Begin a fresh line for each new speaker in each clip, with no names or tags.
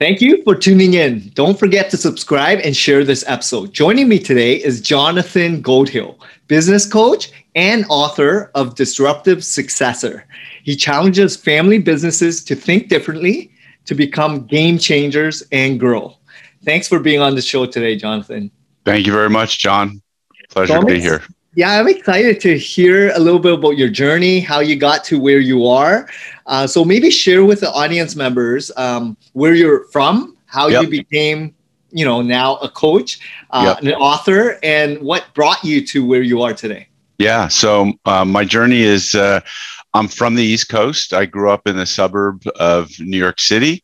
Thank you for tuning in. Don't forget to subscribe and share this episode. Joining me today is Jonathan Goldhill, business coach and author of Disruptive Successor. He challenges family businesses to think differently, to become game changers, and grow. Thanks for being on the show today, Jonathan.
Thank you very much, John. Pleasure to be here.
Yeah, I'm excited to hear a little bit about your journey, how you got to where you are. Uh, so maybe share with the audience members um, where you're from, how yep. you became, you know, now a coach, uh, yep. an author, and what brought you to where you are today.
Yeah. So uh, my journey is uh, I'm from the East Coast. I grew up in the suburb of New York City.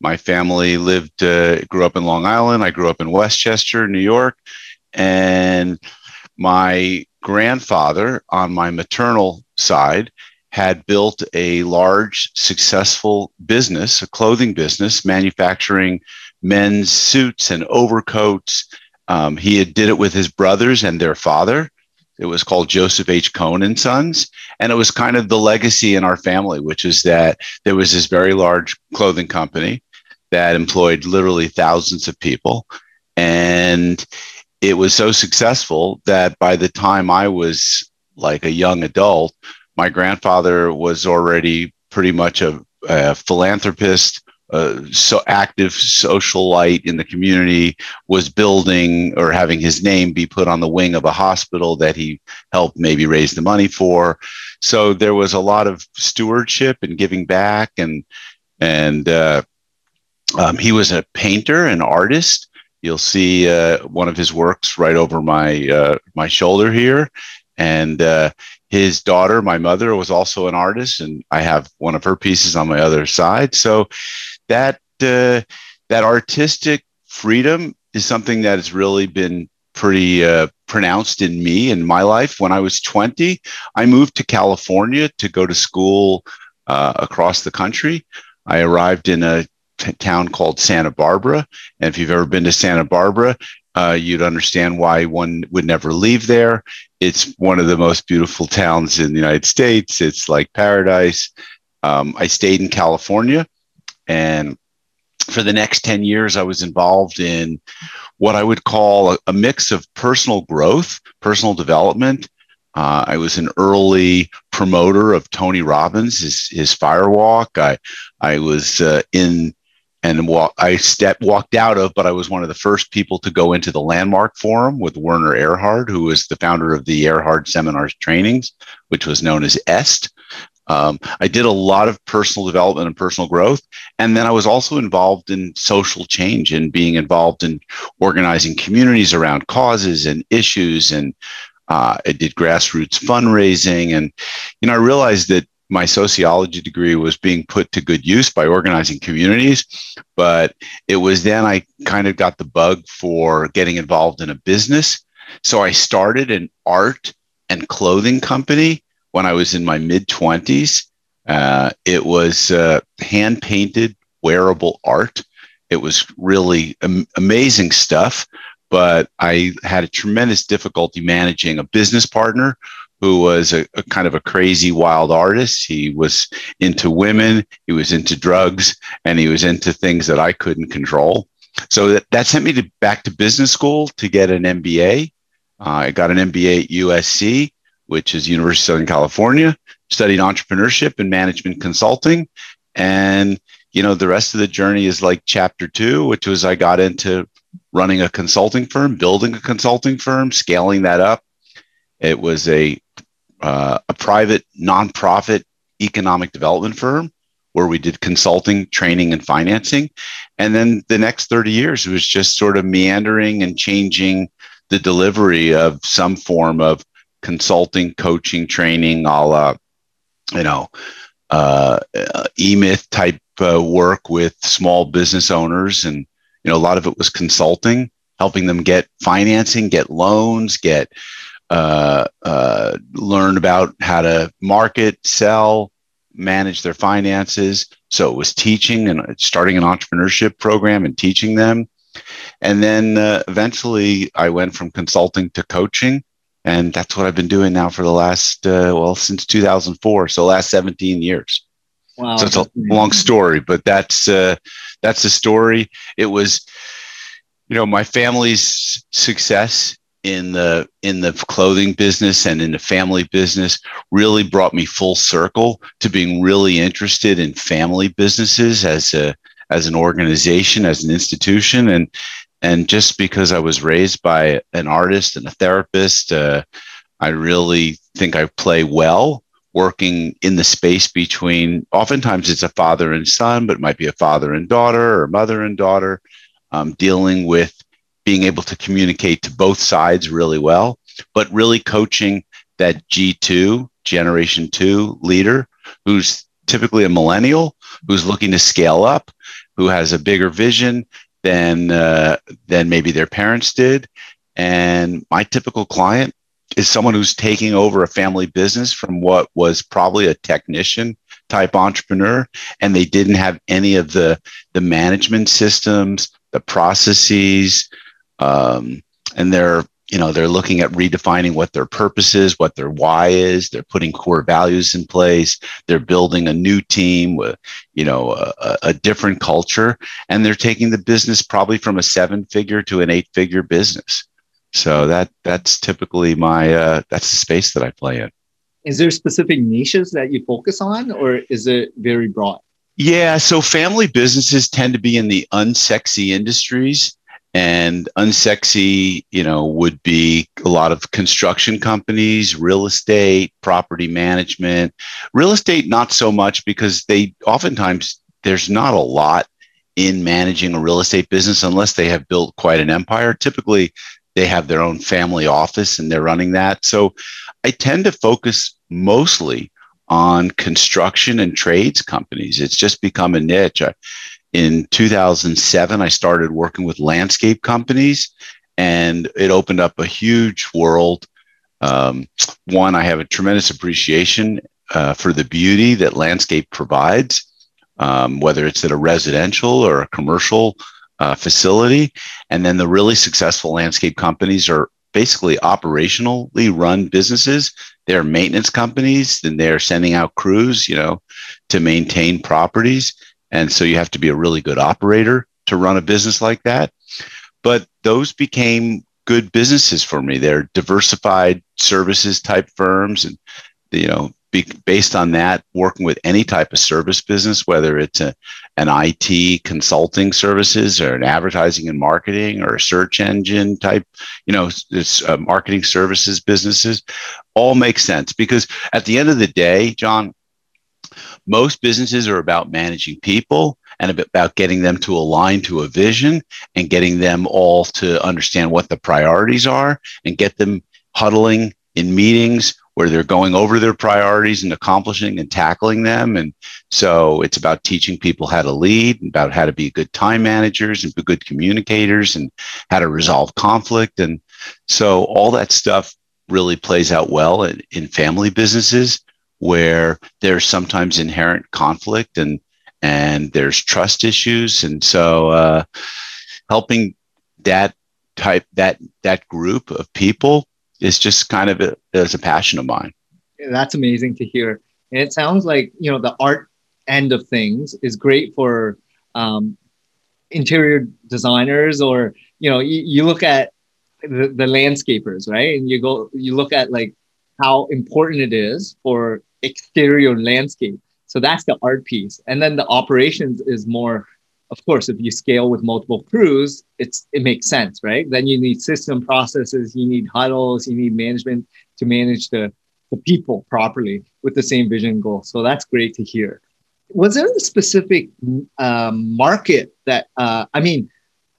My family lived, uh, grew up in Long Island. I grew up in Westchester, New York, and my grandfather on my maternal side had built a large, successful business, a clothing business, manufacturing men's suits and overcoats. Um, he had did it with his brothers and their father. It was called Joseph H. Cohn and Sons, and it was kind of the legacy in our family, which is that there was this very large clothing company that employed literally thousands of people, and it was so successful that by the time I was like a young adult, my grandfather was already pretty much a, a philanthropist, so active socialite in the community, was building or having his name be put on the wing of a hospital that he helped maybe raise the money for. So there was a lot of stewardship and giving back, and and uh, um, he was a painter, an artist, You'll see uh, one of his works right over my uh, my shoulder here, and uh, his daughter, my mother, was also an artist, and I have one of her pieces on my other side. So that uh, that artistic freedom is something that has really been pretty uh, pronounced in me in my life. When I was 20, I moved to California to go to school uh, across the country. I arrived in a t- town called Santa Barbara. And if you've ever been to Santa Barbara, uh, you'd understand why one would never leave there. It's one of the most beautiful towns in the United States. It's like paradise. Um, I stayed in California, and for the next 10 years, I was involved in what I would call a, a mix of personal growth, personal development. Uh, I was an early promoter of Tony Robbins, his, his Firewalk. I, I was uh, in and walk, I stepped walked out of, but I was one of the first people to go into the Landmark Forum with Werner Erhard, who was the founder of the Erhard Seminars Trainings, which was known as EST. Um, I did a lot of personal development and personal growth, and then I was also involved in social change and being involved in organizing communities around causes and issues and uh, I did grassroots fundraising, and you know, I realized that my sociology degree was being put to good use by organizing communities. But it was then I kind of got the bug for getting involved in a business. So I started an art and clothing company when I was in my mid 20s. Uh, it was uh, hand painted wearable art. It was really am- amazing stuff, but I had a tremendous difficulty managing a business partner who was a, a, kind of a crazy wild artist. He was into women, he was into drugs, and he was into things that I couldn't control. So that, that sent me to, back to business school to get an MBA. Uh, I got an MBA at USC, which is University of Southern California, studied entrepreneurship and management consulting. And, you know, the rest of the journey is like chapter two, which was I got into running a consulting firm, building a consulting firm, scaling that up. It was a uh, a private nonprofit economic development firm where we did consulting, training, and financing. And then the next 30 years was just sort of meandering and changing the delivery of some form of consulting, coaching, training, a la, you know, uh, e-myth type uh, work with small business owners. And, you know, a lot of it was consulting. helping them get financing, get loans, get uh, uh, learn about how to market, sell, manage their finances. So it was teaching and starting an entrepreneurship program and teaching them. And then uh, eventually I went from consulting to coaching. And that's what I've been doing now for the last, uh, well, since 2004. So last 17 years. Wow. So it's a long story, but that's, uh, that's the story. It was, you know, my family's success in the in the clothing business and in the family business really brought me full circle to being really interested in family businesses as a as an organization as an institution. And and just because I was raised by an artist and a therapist uh, I really think I play well working in the space between oftentimes it's a father and son but it might be a father and daughter or mother and daughter um, dealing with being able to communicate to both sides really well, but really coaching that G2, generation two leader who's typically a millennial who's looking to scale up, who has a bigger vision than uh, than maybe their parents did. And my typical client is someone who's taking over a family business from what was probably a technician type entrepreneur and they didn't have any of the the management systems the processes um, and they're you know they're looking at redefining what their purpose is what their why is. They're putting core values in place. They're building a new team with you know a, a different culture. And they're taking the business probably from a seven figure to an eight figure business. So that that's typically my uh, that's the space that i play in.
Is there specific niches that you focus on or is it very broad?
Yeah so family businesses tend to be in the unsexy industries and unsexy you know would be a lot of construction companies real estate property management. Real estate not so much because they oftentimes there's not a lot in managing a real estate business unless they have built quite an empire. Typically they have their own family office and they're running that. So i tend to focus mostly on construction and trades companies. It's just become a niche. I, in 2007, I started working with landscape companies, and it opened up a huge world. Um, one, I have a tremendous appreciation uh, for the beauty that landscape provides, um, whether it's at a residential or a commercial uh, facility. And then the really successful landscape companies are basically operationally run businesses. They're maintenance companies, and they're sending out crews, you know, to maintain properties. And so you have to be a really good operator to run a business like that. But those became good businesses for me. They're diversified services type firms. And, you know, be, based on that, working with any type of service business, whether it's a, an IT consulting services or an advertising and marketing or a search engine type, you know, it's uh, marketing services businesses, all make sense because at the end of the day, John, most businesses are about managing people and about getting them to align to a vision and getting them all to understand what the priorities are and get them huddling in meetings where they're going over their priorities and accomplishing and tackling them. And so it's about teaching people how to lead, about how to be good time managers and be good communicators and how to resolve conflict. And so all that stuff really plays out well in, in family businesses where there's sometimes inherent conflict and and there's trust issues. And so uh, helping that type that that group of people is just kind of a, is a passion of mine.
That's amazing to hear. And it sounds like you know the art end of things is great for um, interior designers or you know you, you look at the, the landscapers right? And you go you look at like how important it is for exterior landscape. So that's the art piece. And then the operations is more, of course, if you scale with multiple crews, it's it makes sense, right? Then you need system processes, you need huddles, you need management to manage the, the people properly with the same vision goal. So that's great to hear. Was there a specific um, market that, uh, I mean,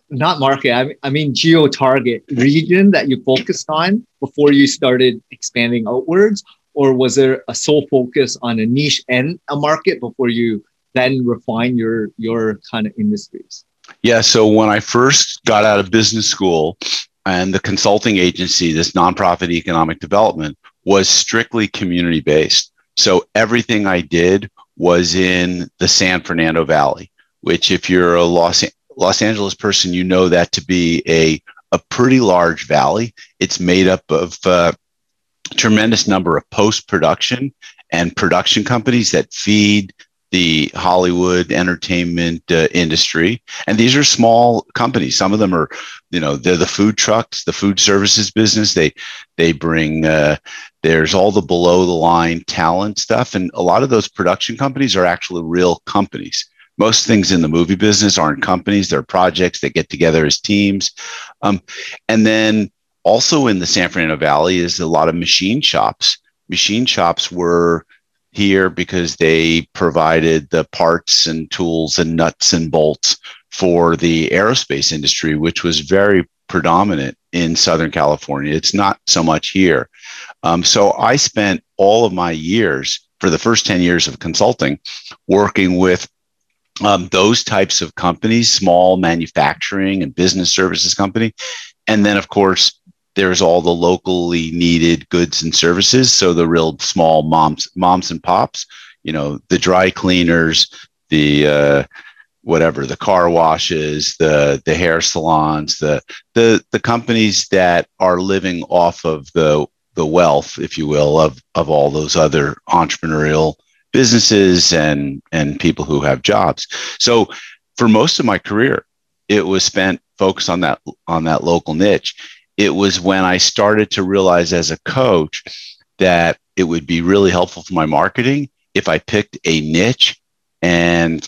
not market, I, I mean geo target region that you focused on before you started expanding outwards? Or was there a sole focus on a niche and a market before you then refine your your kind of industries?
Yeah. So when I first got out of business school and the consulting agency, this nonprofit economic development, was strictly community based. So everything I did was in the San Fernando Valley, which, if you're a Los, Los Angeles person, you know that to be a, a pretty large valley. It's made up of uh, tremendous number of post production and production companies that feed the Hollywood entertainment uh, industry. And these are small companies. Some of them are, you know, they're the food trucks, the food services business. They they bring uh, there's all the below the line talent stuff, and a lot of those production companies are actually real companies. Most things in the movie business aren't companies; they're projects that get together as teams. Um, and then also in the San Fernando Valley is a lot of machine shops. Machine shops were here because they provided the parts and tools and nuts and bolts for the aerospace industry, which was very predominant in Southern California. It's not so much here. Um, so I spent all of my years, for the first 10 years of consulting, working with um, those types of companies, small manufacturing and business services company. And then, of course, there's all the locally needed goods and services. So the real small moms, moms and pops, you know, the dry cleaners, the uh, whatever, the car washes, the the hair salons, the the the companies that are living off of the the wealth, if you will, of of all those other entrepreneurial businesses and and people who have jobs. So for most of my career, it was spent focused on that on that local niche it was when I started to realize as a coach that it would be really helpful for my marketing if I picked a niche and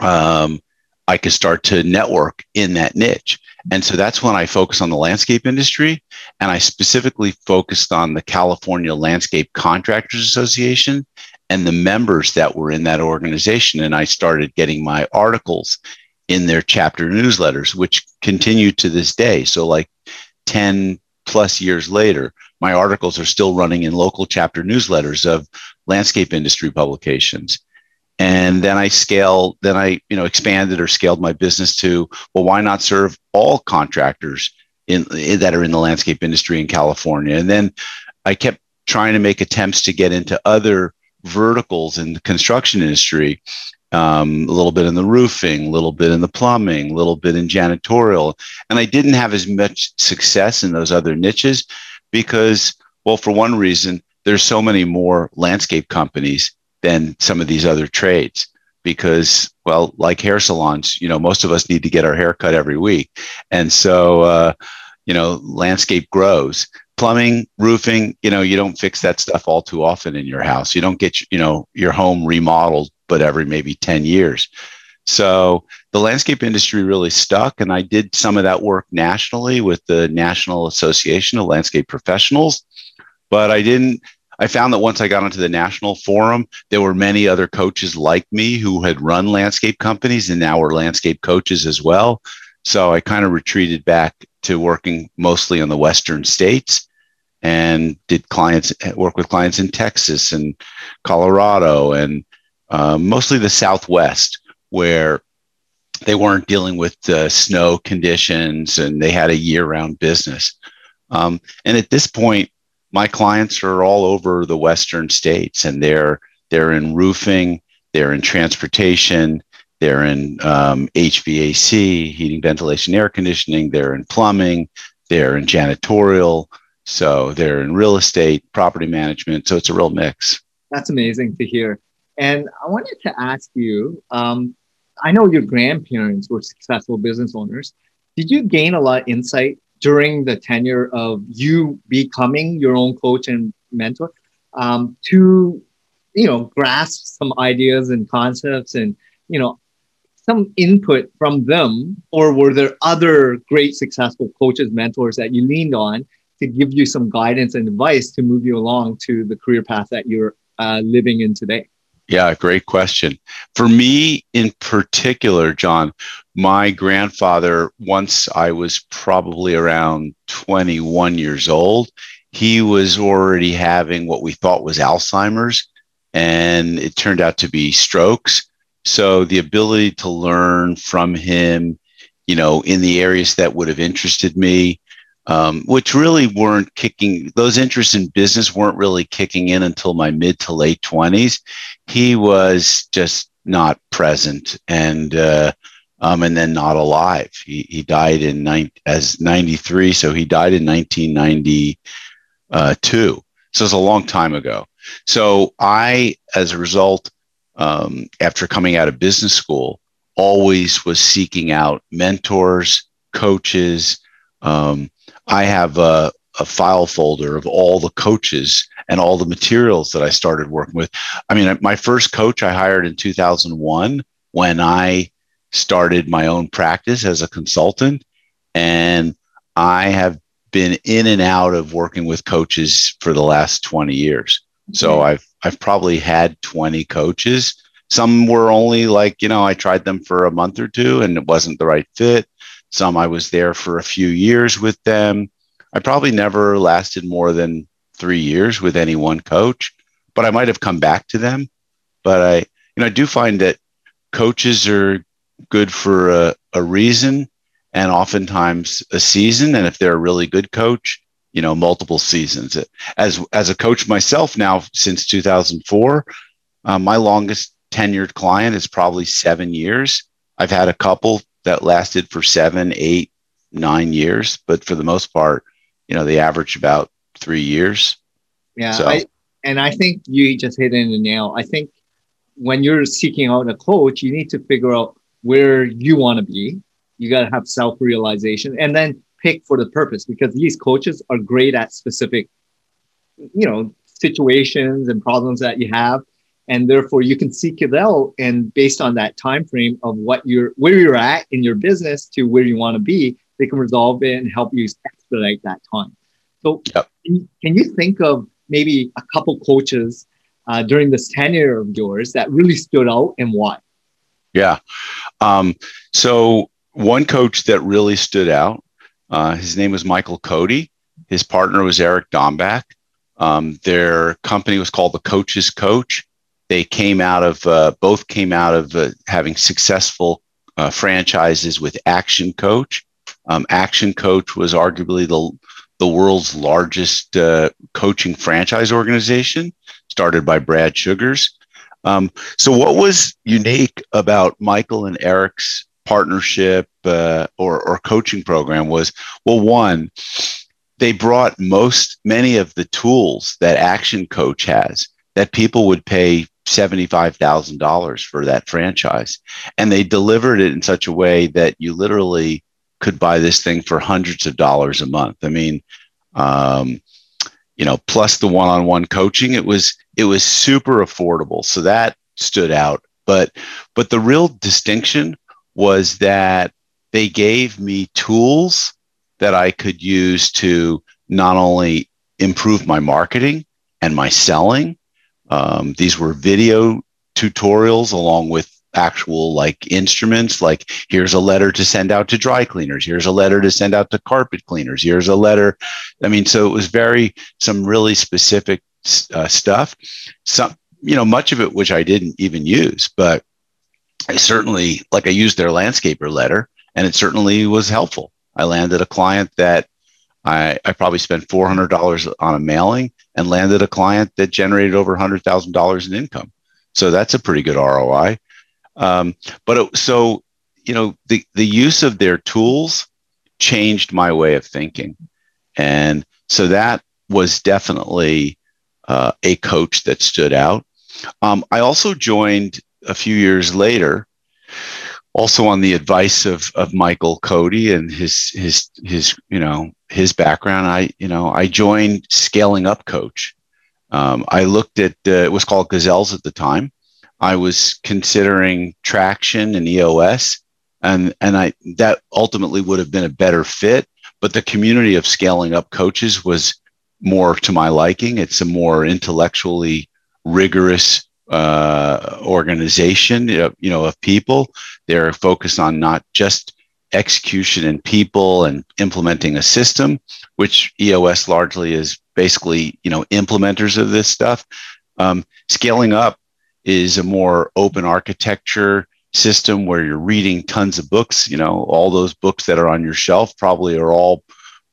um, I could start to network in that niche. And so that's when I focused on the landscape industry. And I specifically focused on the California Landscape Contractors Association and the members that were in that organization. And I started getting my articles in their chapter newsletters, which continue to this day. So, like 10 plus years later, my articles are still running in local chapter newsletters of landscape industry publications. And then I scale, then I, you know, expanded or scaled my business to, well, why not serve all contractors in, in that are in the landscape industry in California? And then I kept trying to make attempts to get into other verticals in the construction industry um, a little bit in the roofing, a little bit in the plumbing, a little bit in janitorial. And I didn't have as much success in those other niches because, well, for one reason, there's so many more landscape companies than some of these other trades because well like hair salons you know most of us need to get our hair cut every week. And so uh, you know landscape grows. Plumbing roofing you know you don't fix that stuff all too often in your house. You don't get you know your home remodeled but every maybe 10 years. So the landscape industry really stuck. And I did some of that work nationally with the National Association of Landscape Professionals. But I didn't, I found that once I got onto the national forum, there were many other coaches like me who had run landscape companies and now were landscape coaches as well. So I kind of retreated back to working mostly in the Western states and did clients work with clients in Texas and Colorado and uh, mostly the Southwest, where they weren't dealing with the snow conditions and they had a year round business. Um, and at this point, my clients are all over the Western states and they're, they're in roofing, they're in transportation, they're in um, HVAC, heating, ventilation, air conditioning, they're in plumbing, they're in janitorial. So they're in real estate, property management. So it's a real mix.
That's amazing to hear. And I wanted to ask you um, I know your grandparents were successful business owners. Did you gain a lot of insight during the tenure of you becoming your own coach and mentor um, to, you know, grasp some ideas and concepts and, you know, some input from them? Or were there other great successful coaches, mentors that you leaned on to give you some guidance and advice to move you along to the career path that you're uh, living in today?
Yeah, great question. For me in particular, John, my grandfather, once I was probably around 21 years old, he was already having what we thought was Alzheimer's, and it turned out to be strokes. So the ability to learn from him, you know, in the areas that would have interested me, um, which really weren't kicking, those interests in business weren't really kicking in until my mid to late 20s. He was just not present and, uh, um, and then not alive. He, he died in nine, as 93. So he died in 1992. So it's a long time ago. So I, as a result, um, after coming out of business school, always was seeking out mentors, coaches. Um, I have a, a, file folder of all the coaches and all the materials that I started working with. I mean, my first coach I hired in 2001 when I started my own practice as a consultant. And I have been in and out of working with coaches for the last 20 years. So I've I've probably had 20 coaches. Some were only like, you know, I tried them for a month or two and it wasn't the right fit. Some I was there for a few years with them. I probably never lasted more than three years with any one coach, but I might have come back to them. But I, you know, I do find that coaches are good for a, a reason and oftentimes a season. And if they're a really good coach, you know multiple seasons as as a coach myself now since 2004 uh, my longest tenured client is probably seven years i've had a couple that lasted for seven eight nine years but for the most part you know they average about three years
yeah so. I, and i think you just hit in the nail i think when you're seeking out a coach you need to figure out where you want to be you got to have self-realization and then pick for the purpose because these coaches are great at specific, you know, situations and problems that you have. And therefore you can seek it out and based on that time frame of what you're where you're at in your business to where you want to be, they can resolve it and help you expedite that time. So yep. can you think of maybe a couple coaches uh, during this tenure of yours that really stood out and why?
Yeah. Um, so one coach that really stood out uh, his name was Michael Cody. His partner was Eric Dombach. Um, their company was called the Coach's Coach. They came out of uh, both came out of uh, having successful uh, franchises with Action Coach. Um, Action Coach was arguably the the world's largest uh, coaching franchise organization, started by Brad Sugars. Um, so, what was unique about Michael and Eric's partnership uh, or, or coaching program was well one they brought most many of the tools that action coach has that people would pay $75,000 for that franchise. And they delivered it in such a way that you literally could buy this thing for hundreds of dollars a month. I mean um, you know plus the one-on-one coaching it was it was super affordable. So that stood out. But but the real distinction was that they gave me tools that I could use to not only improve my marketing and my selling. Um, these were video tutorials along with actual like instruments like here's a letter to send out to dry cleaners here's a letter to send out to carpet cleaners here's a letter i mean so it was very some really specific uh, stuff some you know much of it which i didn't even use but I certainly like I used their landscaper letter and it certainly was helpful. I landed a client that I, I probably spent $400 on a mailing and landed a client that generated over $100,000 in income. So that's a pretty good ROI. Um, but it, so, you know, the, the use of their tools changed my way of thinking. And so that was definitely uh, a coach that stood out. Um, I also joined a few years later, also on the advice of of Michael Cody and his his his you know his background, I you know I joined Scaling Up Coach. Um, I looked at uh, it was called Gazelles at the time. I was considering Traction and EOS, and and I that ultimately would have been a better fit. But the community of scaling up coaches was more to my liking. It's a more intellectually rigorous uh, organization, you know, of people. They're focused on not just execution and people and implementing a system, which EOS largely is basically, you know, implementers of this stuff. Um, scaling up is a more open architecture system where you're reading tons of books. You know, all those books that are on your shelf probably are all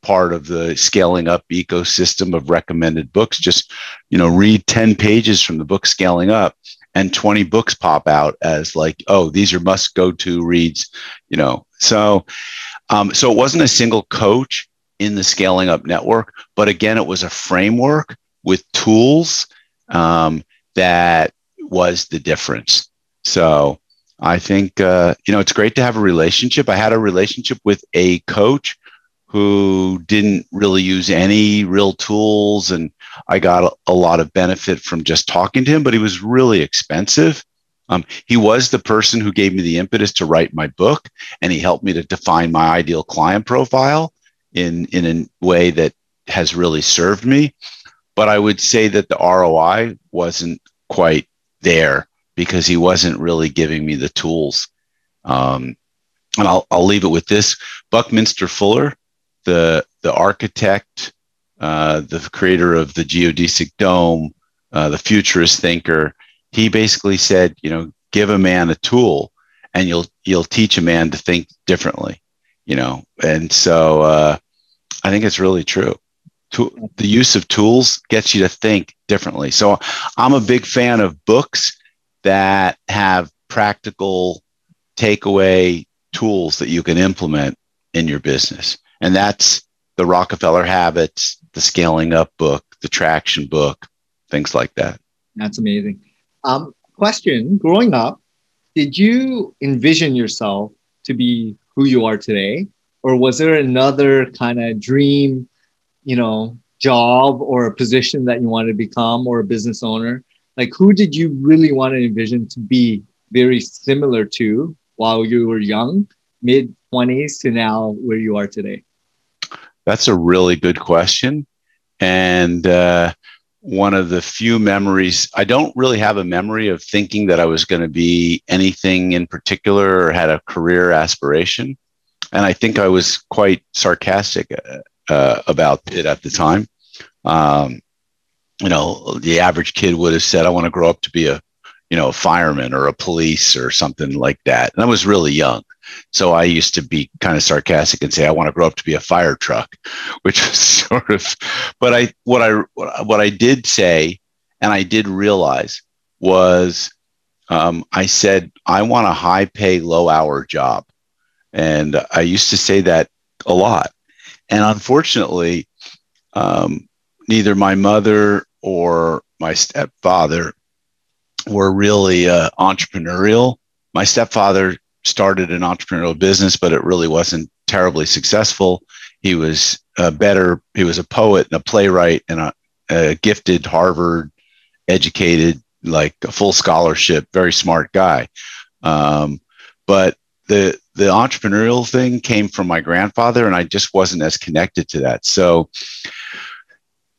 part of the scaling up ecosystem of recommended books. Just, you know, read 10 pages from the book scaling up and 20 books pop out as like, oh, these are must go to reads, you know. So, um, so it wasn't a single coach in the scaling up network, but again, it was a framework with tools um, that was the difference. So I think, uh, you know, it's great to have a relationship. I had a relationship with a coach who didn't really use any real tools and I got a, lot of benefit from just talking to him, but he was really expensive. Um, he was the person who gave me the impetus to write my book, and he helped me to define my ideal client profile in in a way that has really served me. But I would say that the ROI wasn't quite there because he wasn't really giving me the tools. Um, and I'll, I'll leave it with this Buckminster Fuller the the architect, uh, the creator of the geodesic dome, uh, the futurist thinker, he basically said, you know, give a man a tool, and you'll you'll teach a man to think differently, you know. And so uh, I think it's really true. To, the use of tools gets you to think differently. So I'm a big fan of books that have practical takeaway tools that you can implement in your business. And that's the Rockefeller Habits, the Scaling Up book, the Traction book, things like that.
That's amazing. Um, question Growing up, did you envision yourself to be who you are today? Or was there another kind of dream, you know, job or a position that you wanted to become or a business owner? Like, who did you really want to envision to be very similar to while you were young, mid 20s to now where you are today?
That's a really good question. And uh, one of the few memories, I don't really have a memory of thinking that I was going to be anything in particular or had a career aspiration. And I think I was quite sarcastic uh, uh about it at the time. Um, you know, the average kid would have said, I want to grow up to be a, you know, a fireman or a police or something like that. And I was really young. So I used to be kind of sarcastic and say, I want to grow up to be a fire truck, which was sort of, but I, what I, what I did say, and I did realize was, um, I said, I want a high pay, low hour job. And I used to say that a lot. And unfortunately, um, neither my mother or my stepfather were really uh, entrepreneurial. My stepfather started an entrepreneurial business, but it really wasn't terribly successful. He was a better, he was a poet and a playwright and a, a gifted Harvard educated, like a full scholarship, very smart guy. Um, but the the entrepreneurial thing came from my grandfather, and I just wasn't as connected to that. So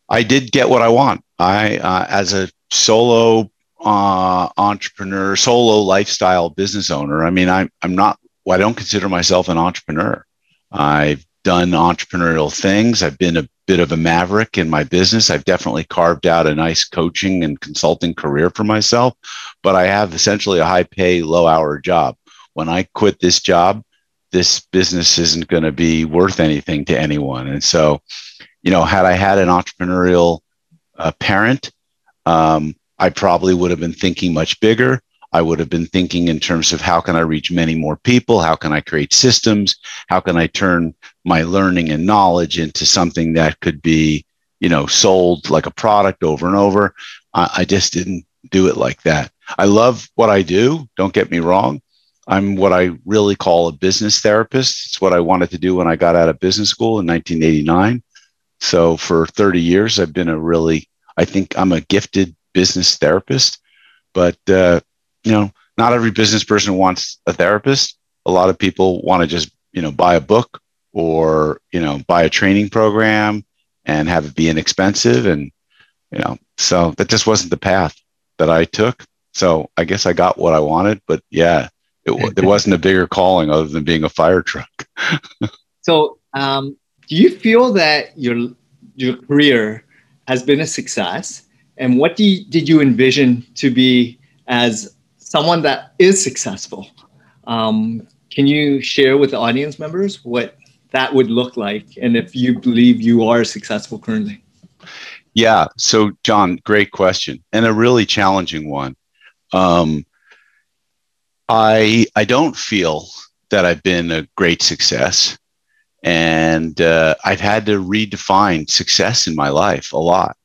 I did get what I want. I, uh, as a solo uh, entrepreneur, solo lifestyle business owner. I mean, I'm I'm not. I don't consider myself an entrepreneur. I've done entrepreneurial things. I've been a bit of a maverick in my business. I've definitely carved out a nice coaching and consulting career for myself, but I have essentially a high pay, low hour job. When I quit this job, this business isn't going to be worth anything to anyone. And so, you know, had I had an entrepreneurial uh, parent, um, I probably would have been thinking much bigger. I would have been thinking in terms of how can I reach many more people? How can I create systems? How can I turn my learning and knowledge into something that could be, you know, sold like a product over and over? I, I just didn't do it like that. I love what I do. Don't get me wrong. I'm what I really call a business therapist. It's what I wanted to do when I got out of business school in 1989. So for 30 years, I've been a really, I think I'm a gifted business therapist, but uh, you know, not every business person wants a therapist. A lot of people want to just you know buy a book or you know buy a training program and have it be inexpensive, and you know, so that just wasn't the path that I took. So I guess I got what I wanted, but yeah, it, it wasn't a bigger calling other than being a fire truck.
so, um, do you feel that your your career has been a success? And what do you, did you envision to be as someone that is successful. Um, can you share with the audience members what that would look like and if you believe you are successful currently?
Yeah. So, John, great question and a really challenging one. Um, I I don't feel that I've been a great success, and uh, I've had to redefine success in my life a lot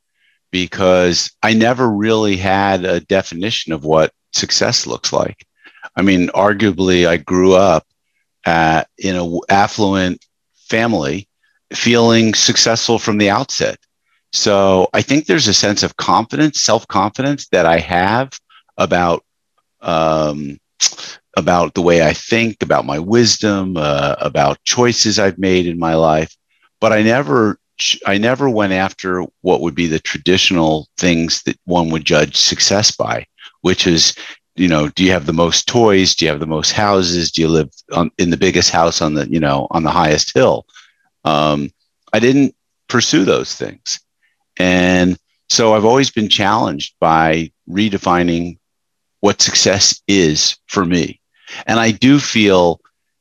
because I never really had a definition of what success looks like. I mean, arguably, I grew up uh, in an affluent family, feeling successful from the outset. So I think there's a sense of confidence, self confidence that I have about um, about the way I think, about my wisdom, uh, about choices I've made in my life. But I never, I never went after what would be the traditional things that one would judge success by, which is, you know, do you have the most toys? Do you have the most houses? Do you live on, in the biggest house on the, you know, on the highest hill? Um, I didn't pursue those things, and so I've always been challenged by redefining what success is for me. And I do feel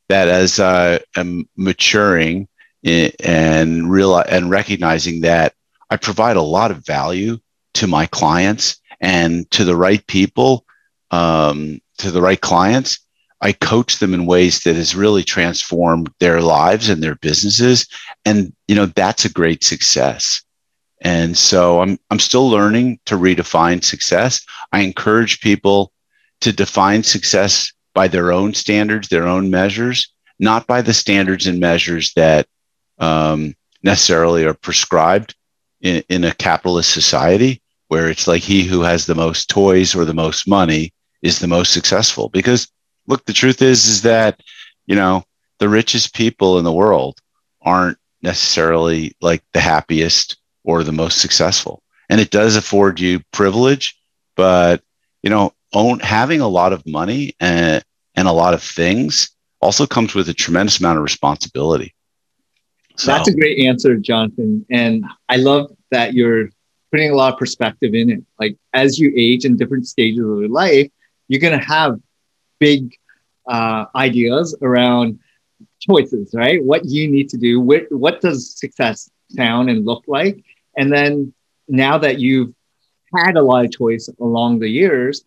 that as I am maturing and real and recognizing that I provide a lot of value to my clients and to the right people, um, to the right clients, I coach them in ways that has really transformed their lives and their businesses. And, you know, that's a great success. And so I'm, I'm still learning to redefine success. I encourage people to define success by their own standards, their own measures, not by the standards and measures that um, necessarily are prescribed in, in a capitalist society where it's like he who has the most toys or the most money is the most successful. Because look, the truth is, is that, you know, the richest people in the world aren't necessarily like the happiest or the most successful. And it does afford you privilege, but you know, own having a lot of money and, and a lot of things also comes with a tremendous amount of responsibility.
So. That's a great answer, Jonathan. And I love that you're putting a lot of perspective in it. Like as you age in different stages of your life, you're going to have big uh, ideas around choices, right? What you need to do, what, what does success sound and look like? And then now that you've had a lot of choice along the years,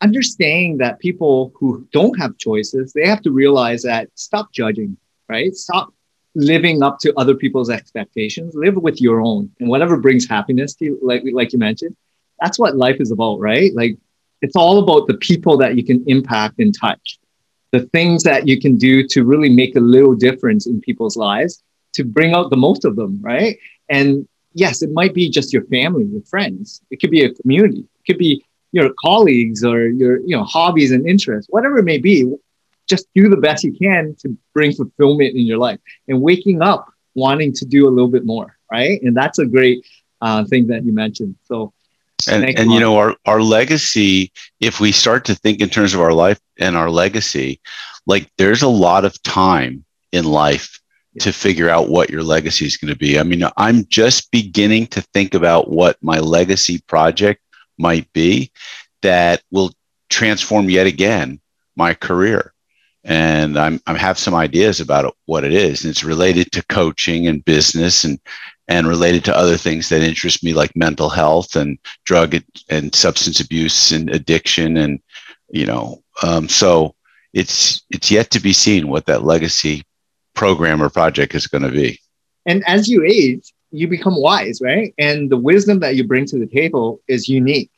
understanding that people who don't have choices, they have to realize that stop judging, right? Stop living up to other people's expectations. Live with your own and whatever brings happiness to you, like, like you mentioned. That's what life is about, right? Like it's all about the people that you can impact and touch, the things that you can do to really make a little difference in people's lives to bring out the most of them, right? And yes, it might be just your family, your friends. It could be a community. It could be your colleagues or your you know hobbies and interests, whatever it may be, just do the best you can to bring fulfillment in your life and waking up wanting to do a little bit more, right? And that's a great uh, thing that you mentioned. So.
And, and you know our, our legacy if we start to think in terms of our life and our legacy like there's a lot of time in life to figure out what your legacy is going to be. I mean, I'm just beginning to think about what my legacy project might be that will transform yet again my career. And I'm, I have some ideas about what it is. And it's related to coaching and business and, and related to other things that interest me, like mental health and drug and substance abuse and addiction. And, you know, um, so it's, it's yet to be seen what that legacy program or project is going to be.
And as you age, you become wise, right? And the wisdom that you bring to the table is unique.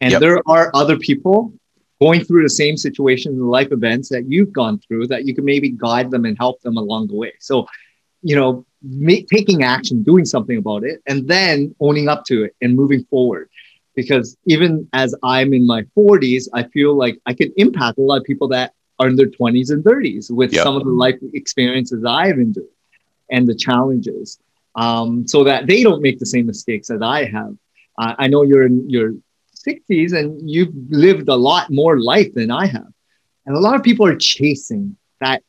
And yep. there are other people going through the same situations and life events that you've gone through that you can maybe guide them and help them along the way. So, you know, make, taking action, doing something about it, and then owning up to it and moving forward. Because even as I'm in my 40s, I feel like I can impact a lot of people that are in their 20s and 30s with yep. some of the life experiences I've endured and the challenges um, so that they don't make the same mistakes as I have. Uh, I know you're in your 60s and you've lived a lot more life than I have. And a lot of people are chasing that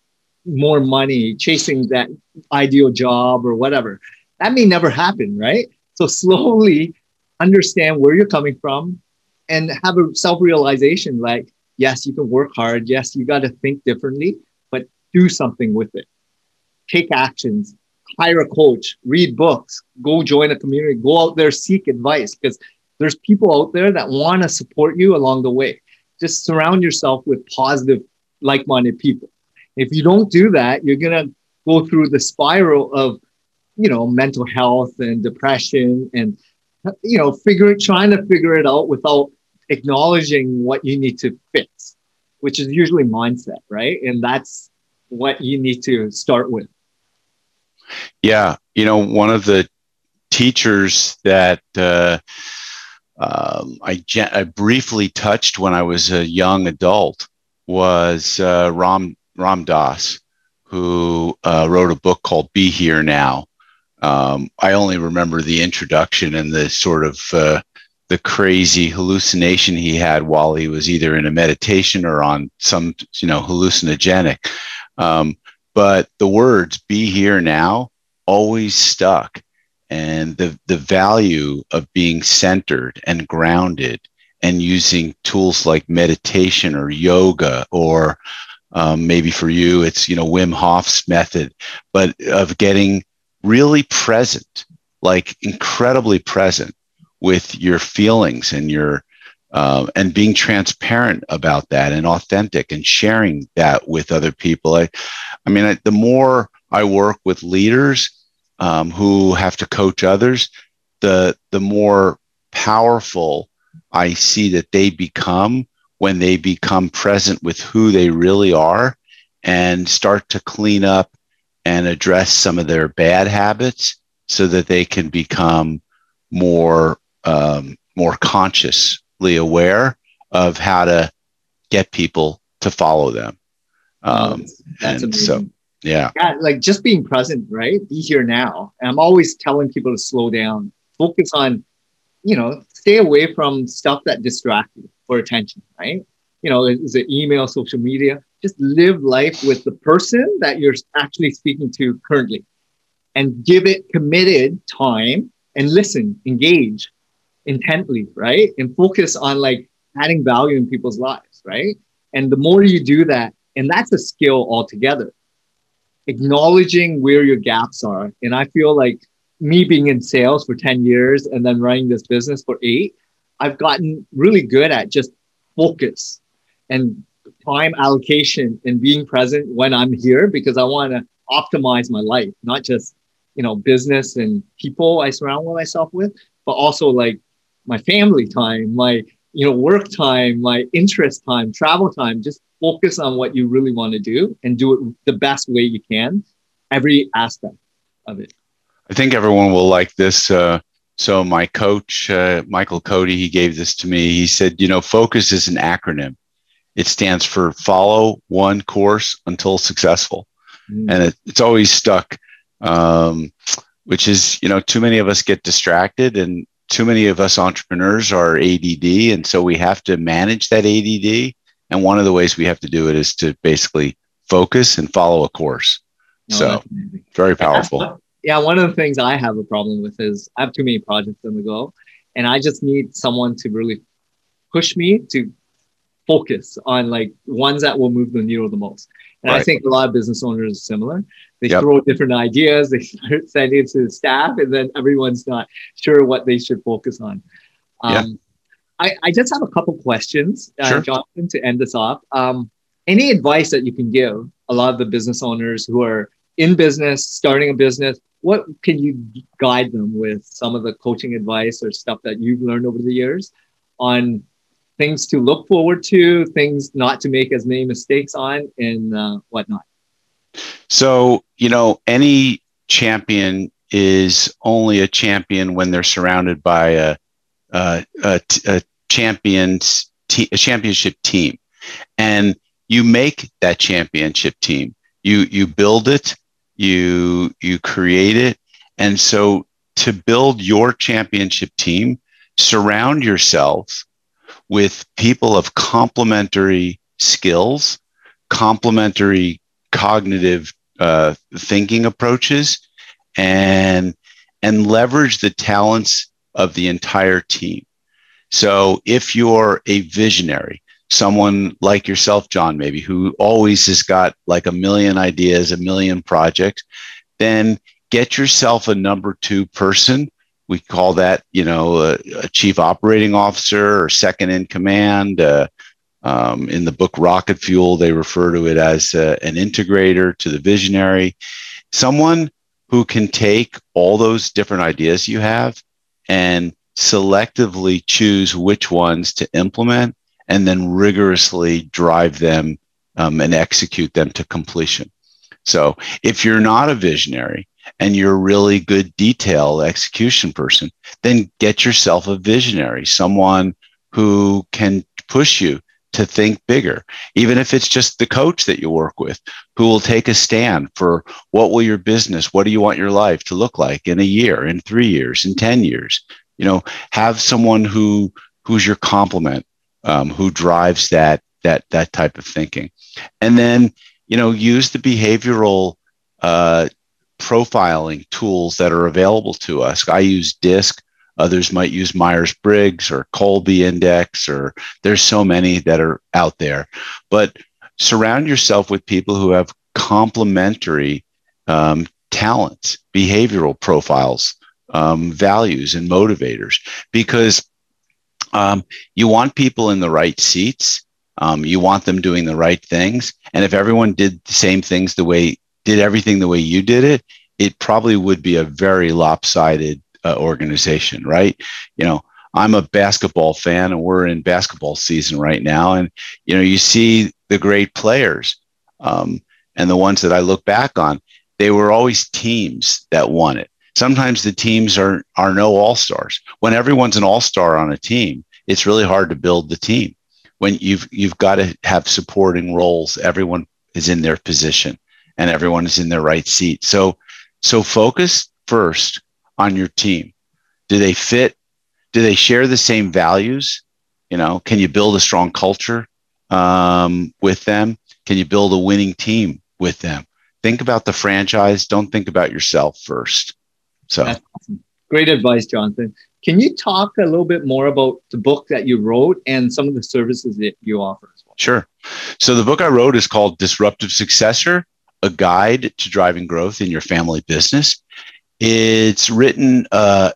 more money, chasing that ideal job or whatever. That may never happen, right? So slowly understand where you're coming from, and have a self-realization like yes you can work hard yes you got to think differently but do something with it take actions hire a coach read books go join a community go out there seek advice because there's people out there that want to support you along the way. Just surround yourself with positive like-minded people. If you don't do that you're going to go through the spiral of you know mental health and depression and you know figuring trying to figure it out without acknowledging what you need to fix which is usually mindset right? And that's what you need to start with.
Yeah. You know one of the teachers that uh, um, I, I briefly touched when I was a young adult was uh, Ram Ram Dass, who uh, wrote a book called "Be Here Now," Um, I only remember the introduction and the sort of uh, the crazy hallucination he had while he was either in a meditation or on some you know hallucinogenic. Um, but the words "be here now" always stuck, and the the value of being centered and grounded and using tools like meditation or yoga or um, maybe for you it's you know Wim Hof's method, but of getting really present, like incredibly present with your feelings and your uh, and being transparent about that and authentic and sharing that with other people. I, I mean, I, the more I work with leaders um, who have to coach others, the the more powerful I see that they become when they become present with who they really are and start to clean up and address some of their bad habits so that they can become more um, more consciously aware of how to get people to follow them. Um, that's, that's and amazing. so, yeah.
like just being present, right? Be here now. And I'm always telling people to slow down, focus on, you know, stay away from stuff that distracts you for attention, right? You know, is it email, social media? just live life with the person that you're actually speaking to currently and give it committed time and listen, engage intently, right? And focus on like adding value in people's lives, right? And the more you do that, and that's a skill altogether, acknowledging where your gaps are. And I feel like me being in sales for 10 years and then running this business for eight, I've gotten really good at just focus and time allocation and being present when I'm here because I want to optimize my life, not just you know business and people I surround myself with, but also like my family time, my you know work time, my interest time, travel time. Just focus on what you really want to do and do it the best way you can, every aspect of it.
I think everyone will like this. Uh, so my coach, uh, Michael Cody, he gave this to me. He said, you know, focus is an acronym. It stands for follow one course until successful. Mm. And it, it's always stuck, um, which is, you know, too many of us get distracted and too many of us entrepreneurs are ADD. And so we have to manage that ADD. And one of the ways we have to do it is to basically focus and follow a course. No, so very powerful.
Yeah, one of the things I have a problem with is I have too many projects on the go, and I just need someone to really push me to focus on like ones that will move the needle the most. And right. I think a lot of business owners are similar. They yep. throw different ideas, they start sending it to the staff, and then everyone's not sure what they should focus on. Um, yeah. I, I just have a couple questions, uh, sure. Jonathan, to end this off. Um, any advice that you can give a lot of the business owners who are in business, starting a business? What can you guide them with some of the coaching advice or stuff that you've learned over the years on things to look forward to, things not to make as many mistakes on, and uh, whatnot.
So, you know, any champion is only a champion when they're surrounded by a, a, a, a champions te- a championship team, and you make that championship team. You you build it, you you create it, and so to build your championship team, surround yourself with people of complementary skills, complementary cognitive uh, thinking approaches, and and leverage the talents of the entire team. So if you're a visionary, someone like yourself, John, maybe who always has got like a million ideas, a million projects, then get yourself a number two person. We call that, you know, a, a chief operating officer or second in command. Uh, um, in the book Rocket Fuel, they refer to it as uh, an integrator to the visionary, someone who can take all those different ideas you have and selectively choose which ones to implement and then rigorously drive them um, and execute them to completion. So if you're not a visionary and you're a really good detail execution person, then get yourself a visionary, someone who can push you to think bigger, even if it's just the coach that you work with who will take a stand for what will your business, what do you want your life to look like in a year, in three years, in 10 years? You know, have someone who who's your complement, um, who drives that that that type of thinking, and then you know use the behavioral uh, profiling tools that are available to us. I use DISC Others might use Myers Briggs or Kolbe Index, or there's so many that are out there. But surround yourself with people who have complementary um, talents, behavioral profiles, um, values, and motivators, because um, you want people in the right seats. Um, you want them doing the right things. And if everyone did the same things the way, did everything the way you did it, it probably would be a very lopsided uh, organization, right? You know, I'm a basketball fan and we're in basketball season right now. And, you know, you see the great players um, and the ones that I look back on, they were always teams that won it. Sometimes the teams are, are no all stars. When everyone's an all star on a team, it's really hard to build the team. When you've, you've got to have supporting roles, everyone is in their position and everyone is in their right seat. So, so focus first on your team? Do they fit? Do they share the same values? You know, can you build a strong culture um, with them? Can you build a winning team with them? Think about the franchise. Don't think about yourself first. So,
awesome. great advice, Jonathan. Can you talk a little bit more about the book that you wrote and some of the services that you offer as well?
Sure. So, the book I wrote is called Disruptive Successor A Guide to Driving Growth in Your Family Business. It's written uh,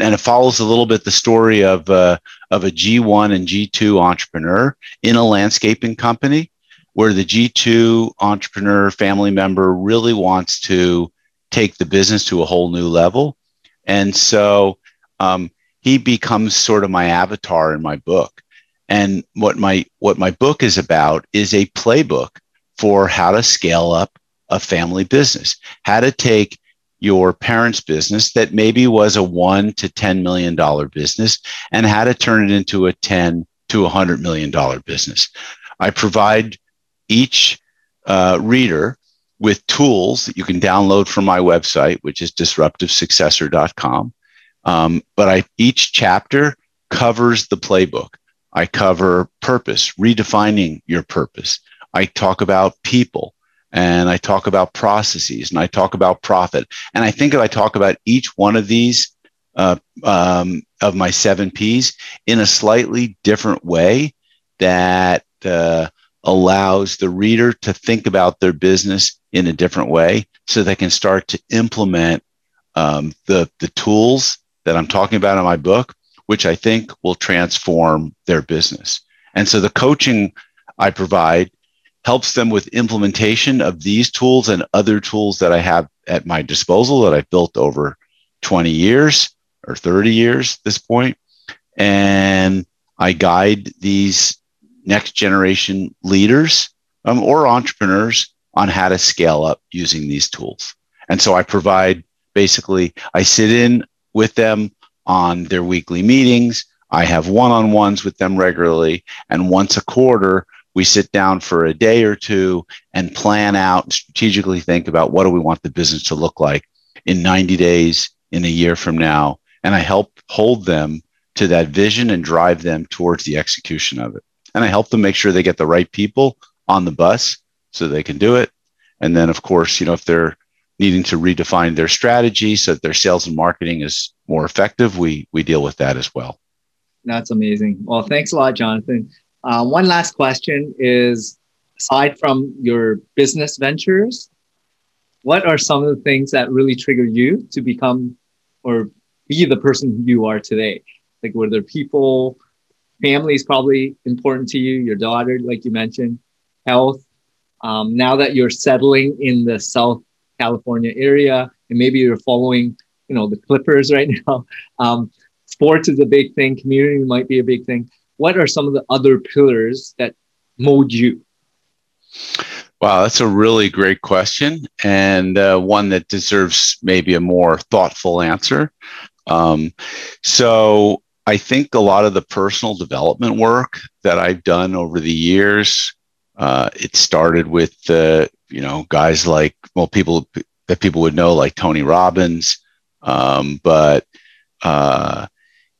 and it follows a little bit the story of uh, of a G1 and G2 entrepreneur in a landscaping company, where the G2 entrepreneur family member really wants to take the business to a whole new level, and so um, he becomes sort of my avatar in my book. And what my what my book is about is a playbook for how to scale up a family business, how to take your parents' business that maybe was a one to ten million dollar business and how to turn it into a ten to a hundred million dollar business. I provide each uh, reader with tools that you can download from my website, which is disruptivesuccessor.com. Um, but I each chapter covers the playbook. I cover purpose, redefining your purpose. I talk about people and I talk about processes and I talk about profit. And I think if I talk about each one of these uh, um, of my seven P's in a slightly different way that uh, allows the reader to think about their business in a different way so they can start to implement um, the, the tools that I'm talking about in my book, which I think will transform their business. And so the coaching I provide helps them with implementation of these tools and other tools that I have at my disposal that I've built over 20 years or 30 years at this point. And I guide these next generation leaders um, or entrepreneurs on how to scale up using these tools. And so I provide basically, I sit in with them on their weekly meetings. I have one on ones with them regularly. And once a quarter, we sit down for a day or two and plan out strategically think about what do we want the business to look like in 90 days in a year from now and i help hold them to that vision and drive them towards the execution of it and i help them make sure they get the right people on the bus so they can do it and then of course you know if they're needing to redefine their strategy so that their sales and marketing is more effective we we deal with that as well
That's amazing. Well, thanks a lot, Jonathan. Uh, one last question is aside from your business ventures, what are some of the things that really trigger you to become or be the person you are today? Like, were there people, family is probably important to you, your daughter, like you mentioned, health. Um, now that you're settling in the South California area, and maybe you're following, you know, the Clippers right now. Um, sports is a big thing. Community might be a big thing. What are some of the other pillars that mold you?
Wow, that's a really great question and uh, one that deserves maybe a more thoughtful answer. Um, so, I think a lot of the personal development work that I've done over the years, uh, it started with you know guys like well people that people would know like Tony Robbins, um, but uh,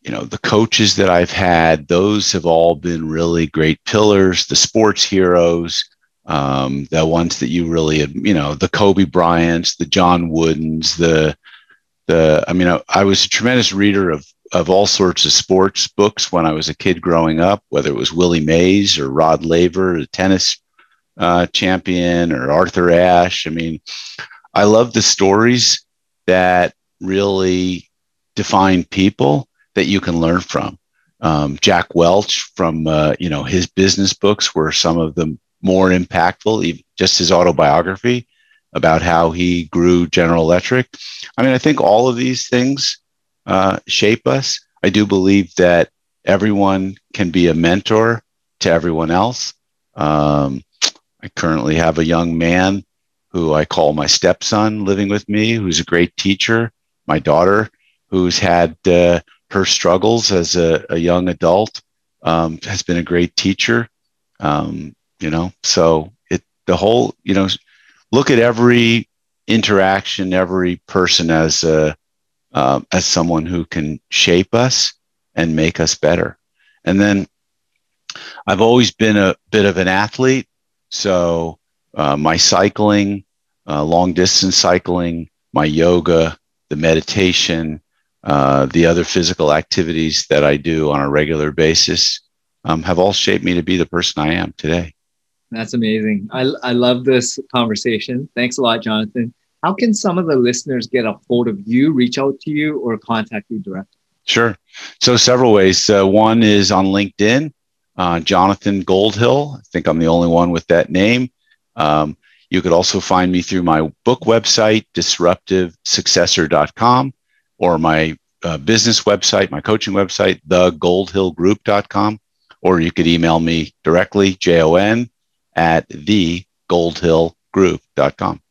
you know the coaches that I've had, those have all been really great pillars. The sports heroes, um, the ones that you really you know the Kobe Bryants, the John Woodens, the the I mean I, I was a tremendous reader of of all sorts of sports books when I was a kid growing up, whether it was Willie Mays or Rod Laver, the tennis uh, champion, or Arthur Ashe. I mean, I love the stories that really define people that you can learn from. Um, Jack Welch from uh, you know his business books were some of the more impactful, just his autobiography about how he grew General Electric. I mean, I think all of these things uh, shape us. I do believe that everyone can be a mentor to everyone else. Um, I currently have a young man who I call my stepson living with me, who's a great teacher. My daughter, who's had uh, her struggles as a, a young adult, um, has been a great teacher. Um, you know, so it the whole you know, look at every interaction, every person as a uh, as someone who can shape us and make us better. And then I've always been a bit of an athlete. So uh, my cycling, uh, long distance cycling, my yoga, the meditation, uh, the other physical activities that I do on a regular basis um, have all shaped me to be the person I am today.
That's amazing. I, I love this conversation. Thanks a lot, Jonathan. How can some of the listeners get a hold of you, reach out to you, or contact you directly?
Sure. So, several ways. Uh, one is on LinkedIn uh, Jonathan Goldhill. I think I'm the only one with that name. Um, you could also find me through my book website, disruptivesuccessor.com, or my uh, business website, my coaching website, thegoldhillgroup.com, or you could email me directly, J-O-N, at thegoldhillgroup.com.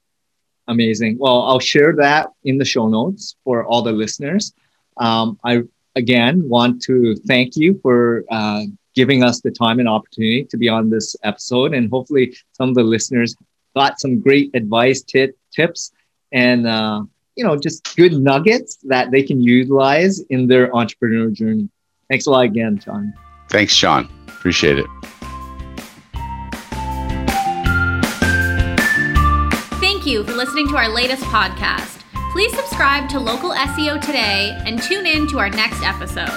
Amazing. Well, I'll share that in the show notes for all the listeners. Um, I, again, want to thank you for uh, giving us the time and opportunity to be on this episode. And hopefully, some of the listeners got some great advice, t- tips, and uh, you know, just good nuggets that they can utilize in their entrepreneur journey. Thanks a lot again, John.
Thanks, John. Appreciate it.
Thank you for listening to our latest podcast. Please subscribe to Local SEO today and tune in to our next episode.